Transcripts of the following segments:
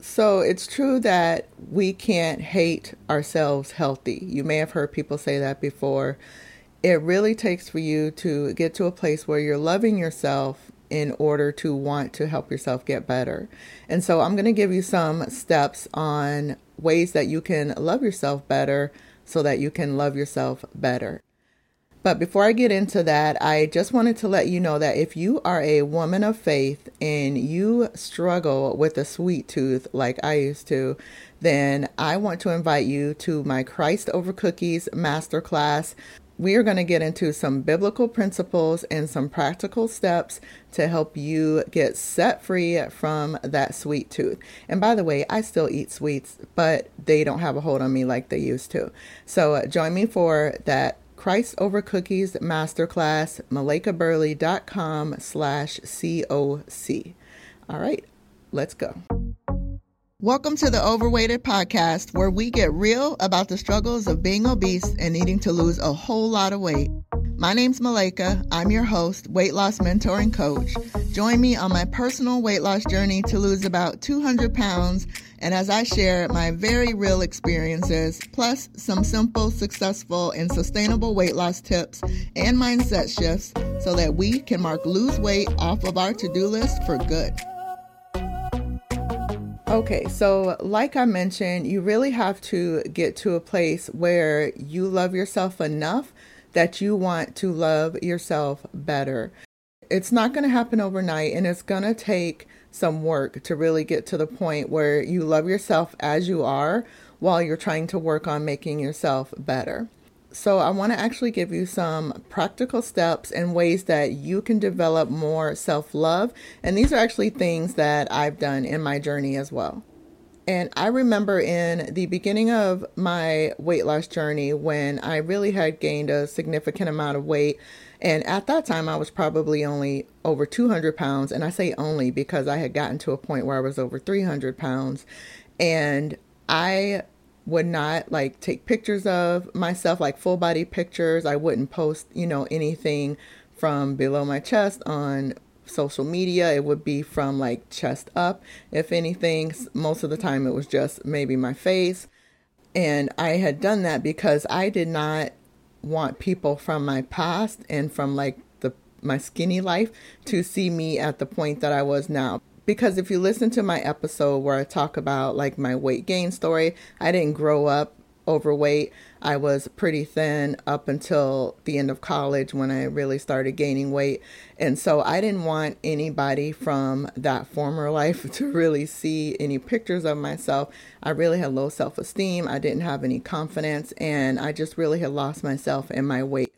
So it's true that we can't hate ourselves healthy. You may have heard people say that before. It really takes for you to get to a place where you're loving yourself in order to want to help yourself get better. And so I'm going to give you some steps on ways that you can love yourself better so that you can love yourself better. But before I get into that, I just wanted to let you know that if you are a woman of faith and you struggle with a sweet tooth like I used to, then I want to invite you to my Christ Over Cookies masterclass. We are going to get into some biblical principles and some practical steps to help you get set free from that sweet tooth. And by the way, I still eat sweets, but they don't have a hold on me like they used to. So uh, join me for that Christ Over Cookies Masterclass, malaikaburley.com slash COC. All right, let's go. Welcome to the Overweighted Podcast, where we get real about the struggles of being obese and needing to lose a whole lot of weight. My name's Malaika. I'm your host, weight loss mentor and coach. Join me on my personal weight loss journey to lose about 200 pounds, and as I share my very real experiences, plus some simple, successful, and sustainable weight loss tips and mindset shifts so that we can mark lose weight off of our to do list for good. Okay, so like I mentioned, you really have to get to a place where you love yourself enough that you want to love yourself better. It's not going to happen overnight and it's going to take some work to really get to the point where you love yourself as you are while you're trying to work on making yourself better. So, I want to actually give you some practical steps and ways that you can develop more self love. And these are actually things that I've done in my journey as well. And I remember in the beginning of my weight loss journey when I really had gained a significant amount of weight. And at that time, I was probably only over 200 pounds. And I say only because I had gotten to a point where I was over 300 pounds. And I would not like take pictures of myself, like full body pictures. I wouldn't post, you know, anything from below my chest on social media. It would be from like chest up, if anything. Most of the time, it was just maybe my face. And I had done that because I did not want people from my past and from like the my skinny life to see me at the point that I was now. Because if you listen to my episode where I talk about like my weight gain story, I didn't grow up overweight. I was pretty thin up until the end of college when I really started gaining weight. And so I didn't want anybody from that former life to really see any pictures of myself. I really had low self esteem. I didn't have any confidence. And I just really had lost myself in my weight.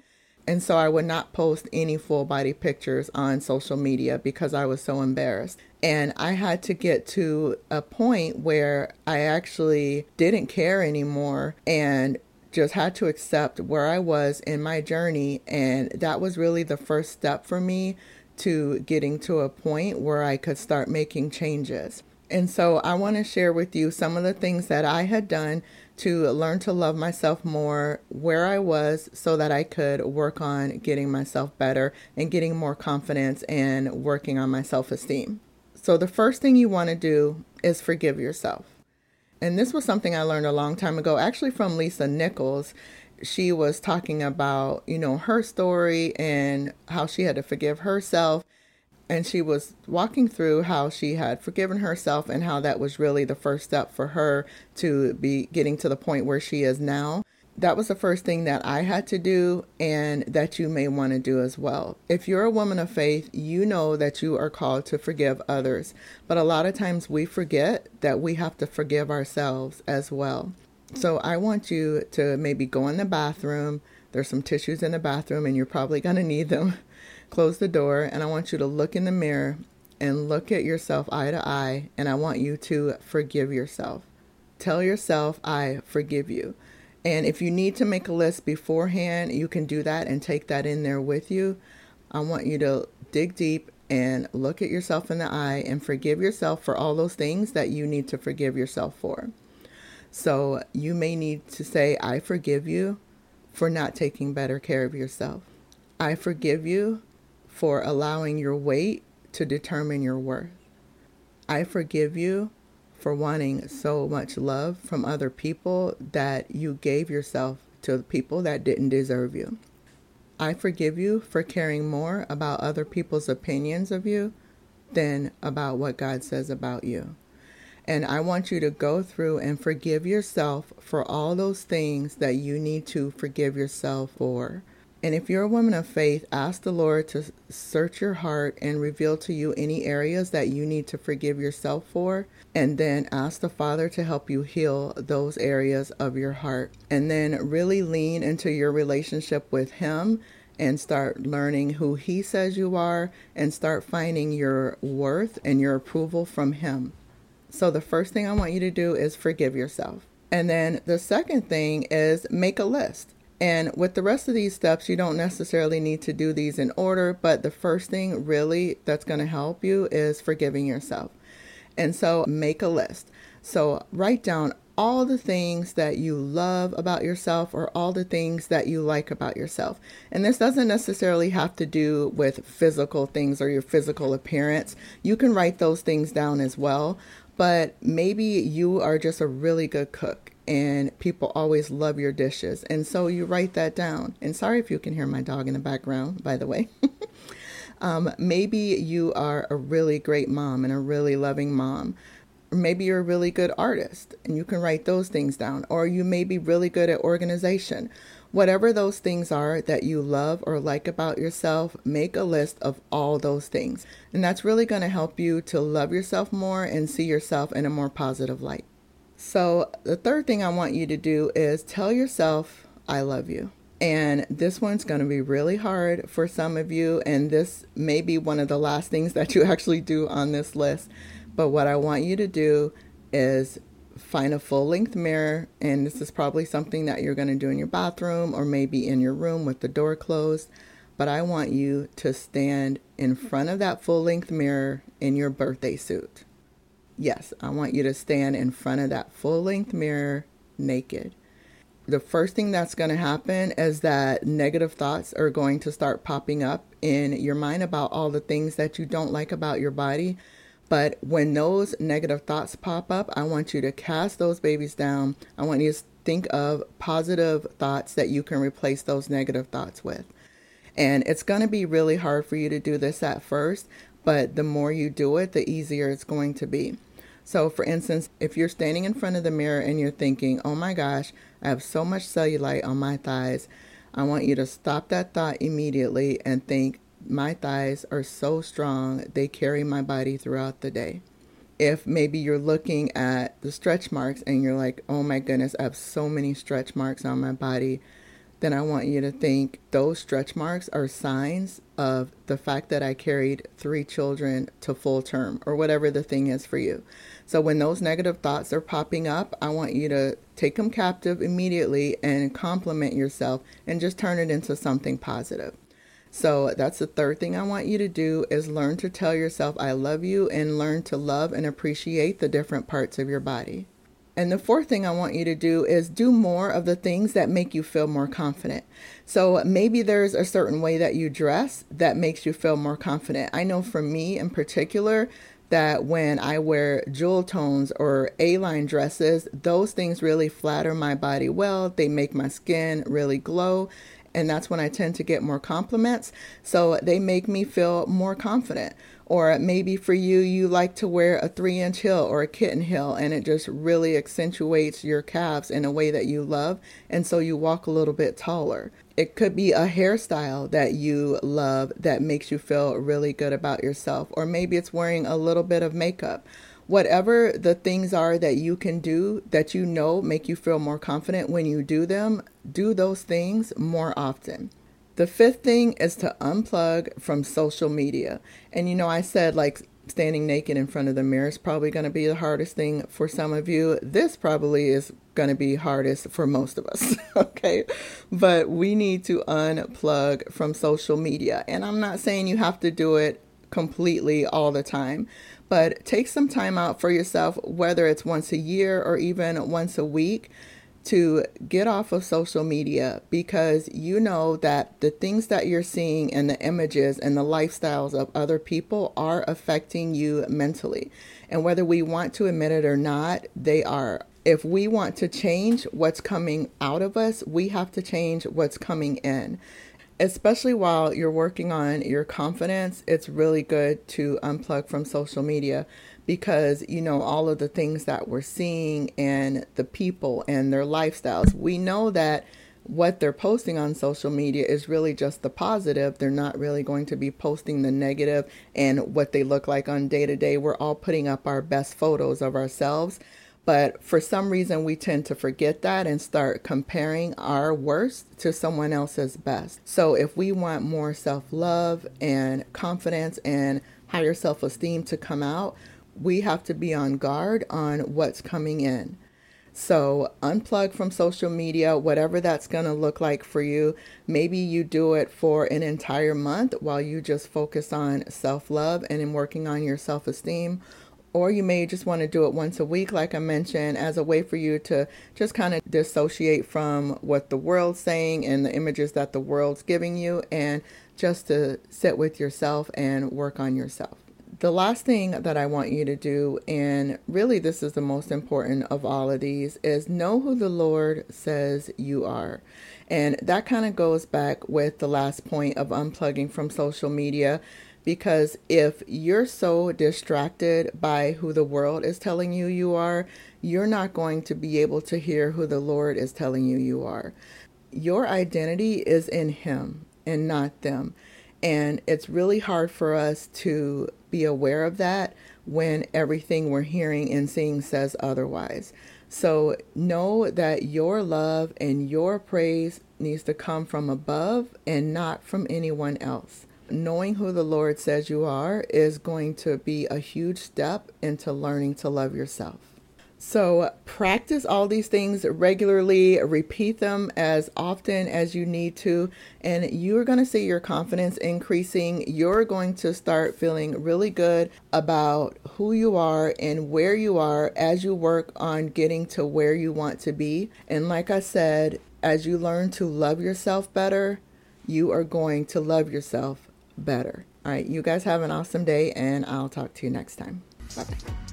And so I would not post any full body pictures on social media because I was so embarrassed. And I had to get to a point where I actually didn't care anymore and just had to accept where I was in my journey. And that was really the first step for me to getting to a point where I could start making changes. And so I want to share with you some of the things that I had done to learn to love myself more where I was so that I could work on getting myself better and getting more confidence and working on my self esteem. So, the first thing you want to do is forgive yourself. And this was something I learned a long time ago, actually from Lisa Nichols. She was talking about, you know, her story and how she had to forgive herself. And she was walking through how she had forgiven herself and how that was really the first step for her to be getting to the point where she is now that was the first thing that I had to do and that you may want to do as well. If you're a woman of faith, you know that you are called to forgive others. But a lot of times we forget that we have to forgive ourselves as well. So I want you to maybe go in the bathroom. There's some tissues in the bathroom and you're probably going to need them. Close the door and I want you to look in the mirror and look at yourself eye to eye and I want you to forgive yourself. Tell yourself, I forgive you. And if you need to make a list beforehand, you can do that and take that in there with you. I want you to dig deep and look at yourself in the eye and forgive yourself for all those things that you need to forgive yourself for. So you may need to say, I forgive you for not taking better care of yourself. I forgive you for allowing your weight to determine your worth. I forgive you for wanting so much love from other people that you gave yourself to people that didn't deserve you. I forgive you for caring more about other people's opinions of you than about what God says about you. And I want you to go through and forgive yourself for all those things that you need to forgive yourself for. And if you're a woman of faith, ask the Lord to search your heart and reveal to you any areas that you need to forgive yourself for. And then ask the Father to help you heal those areas of your heart. And then really lean into your relationship with Him and start learning who He says you are and start finding your worth and your approval from Him. So, the first thing I want you to do is forgive yourself. And then the second thing is make a list. And with the rest of these steps, you don't necessarily need to do these in order, but the first thing really that's going to help you is forgiving yourself. And so make a list. So write down all the things that you love about yourself or all the things that you like about yourself. And this doesn't necessarily have to do with physical things or your physical appearance. You can write those things down as well. But maybe you are just a really good cook and people always love your dishes. And so you write that down. And sorry if you can hear my dog in the background, by the way. um, maybe you are a really great mom and a really loving mom. Or maybe you're a really good artist and you can write those things down. Or you may be really good at organization. Whatever those things are that you love or like about yourself, make a list of all those things. And that's really going to help you to love yourself more and see yourself in a more positive light. So, the third thing I want you to do is tell yourself, I love you. And this one's going to be really hard for some of you. And this may be one of the last things that you actually do on this list. But what I want you to do is find a full length mirror. And this is probably something that you're going to do in your bathroom or maybe in your room with the door closed. But I want you to stand in front of that full length mirror in your birthday suit. Yes, I want you to stand in front of that full length mirror naked. The first thing that's going to happen is that negative thoughts are going to start popping up in your mind about all the things that you don't like about your body. But when those negative thoughts pop up, I want you to cast those babies down. I want you to think of positive thoughts that you can replace those negative thoughts with. And it's going to be really hard for you to do this at first, but the more you do it, the easier it's going to be. So, for instance, if you're standing in front of the mirror and you're thinking, oh my gosh, I have so much cellulite on my thighs, I want you to stop that thought immediately and think, my thighs are so strong, they carry my body throughout the day. If maybe you're looking at the stretch marks and you're like, oh my goodness, I have so many stretch marks on my body, then I want you to think those stretch marks are signs of the fact that I carried three children to full term or whatever the thing is for you. So when those negative thoughts are popping up, I want you to take them captive immediately and compliment yourself and just turn it into something positive. So that's the third thing I want you to do is learn to tell yourself I love you and learn to love and appreciate the different parts of your body. And the fourth thing I want you to do is do more of the things that make you feel more confident. So maybe there's a certain way that you dress that makes you feel more confident. I know for me in particular, that when I wear jewel tones or A line dresses, those things really flatter my body well. They make my skin really glow. And that's when I tend to get more compliments. So they make me feel more confident. Or maybe for you, you like to wear a three inch heel or a kitten heel, and it just really accentuates your calves in a way that you love. And so you walk a little bit taller. It could be a hairstyle that you love that makes you feel really good about yourself. Or maybe it's wearing a little bit of makeup. Whatever the things are that you can do that you know make you feel more confident when you do them, do those things more often. The fifth thing is to unplug from social media. And you know, I said like standing naked in front of the mirror is probably going to be the hardest thing for some of you. This probably is going to be hardest for most of us, okay? But we need to unplug from social media. And I'm not saying you have to do it completely all the time, but take some time out for yourself, whether it's once a year or even once a week to get off of social media because you know that the things that you're seeing and the images and the lifestyles of other people are affecting you mentally. And whether we want to admit it or not, they are. If we want to change what's coming out of us, we have to change what's coming in. Especially while you're working on your confidence, it's really good to unplug from social media because you know all of the things that we're seeing and the people and their lifestyles. We know that what they're posting on social media is really just the positive. They're not really going to be posting the negative and what they look like on day to day. We're all putting up our best photos of ourselves. But for some reason, we tend to forget that and start comparing our worst to someone else's best. So, if we want more self love and confidence and higher self esteem to come out, we have to be on guard on what's coming in. So, unplug from social media, whatever that's going to look like for you. Maybe you do it for an entire month while you just focus on self love and in working on your self esteem. Or you may just want to do it once a week, like I mentioned, as a way for you to just kind of dissociate from what the world's saying and the images that the world's giving you and just to sit with yourself and work on yourself. The last thing that I want you to do, and really this is the most important of all of these, is know who the Lord says you are. And that kind of goes back with the last point of unplugging from social media. Because if you're so distracted by who the world is telling you you are, you're not going to be able to hear who the Lord is telling you you are. Your identity is in Him and not them. And it's really hard for us to be aware of that when everything we're hearing and seeing says otherwise. So know that your love and your praise needs to come from above and not from anyone else. Knowing who the Lord says you are is going to be a huge step into learning to love yourself. So, practice all these things regularly, repeat them as often as you need to, and you're going to see your confidence increasing. You're going to start feeling really good about who you are and where you are as you work on getting to where you want to be. And, like I said, as you learn to love yourself better, you are going to love yourself better. All right, you guys have an awesome day, and I'll talk to you next time. Bye.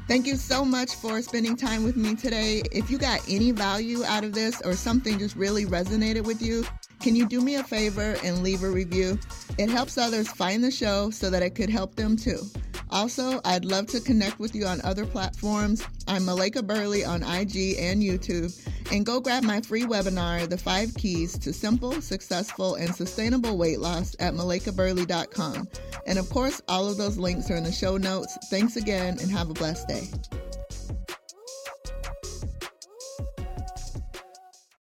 Thank you so much for spending time with me today. If you got any value out of this or something just really resonated with you, can you do me a favor and leave a review? It helps others find the show so that it could help them too. Also, I'd love to connect with you on other platforms. I'm Malaika Burley on IG and YouTube. And go grab my free webinar, The Five Keys to Simple, Successful, and Sustainable Weight Loss at malaikaburley.com. And of course, all of those links are in the show notes. Thanks again and have a blessed day.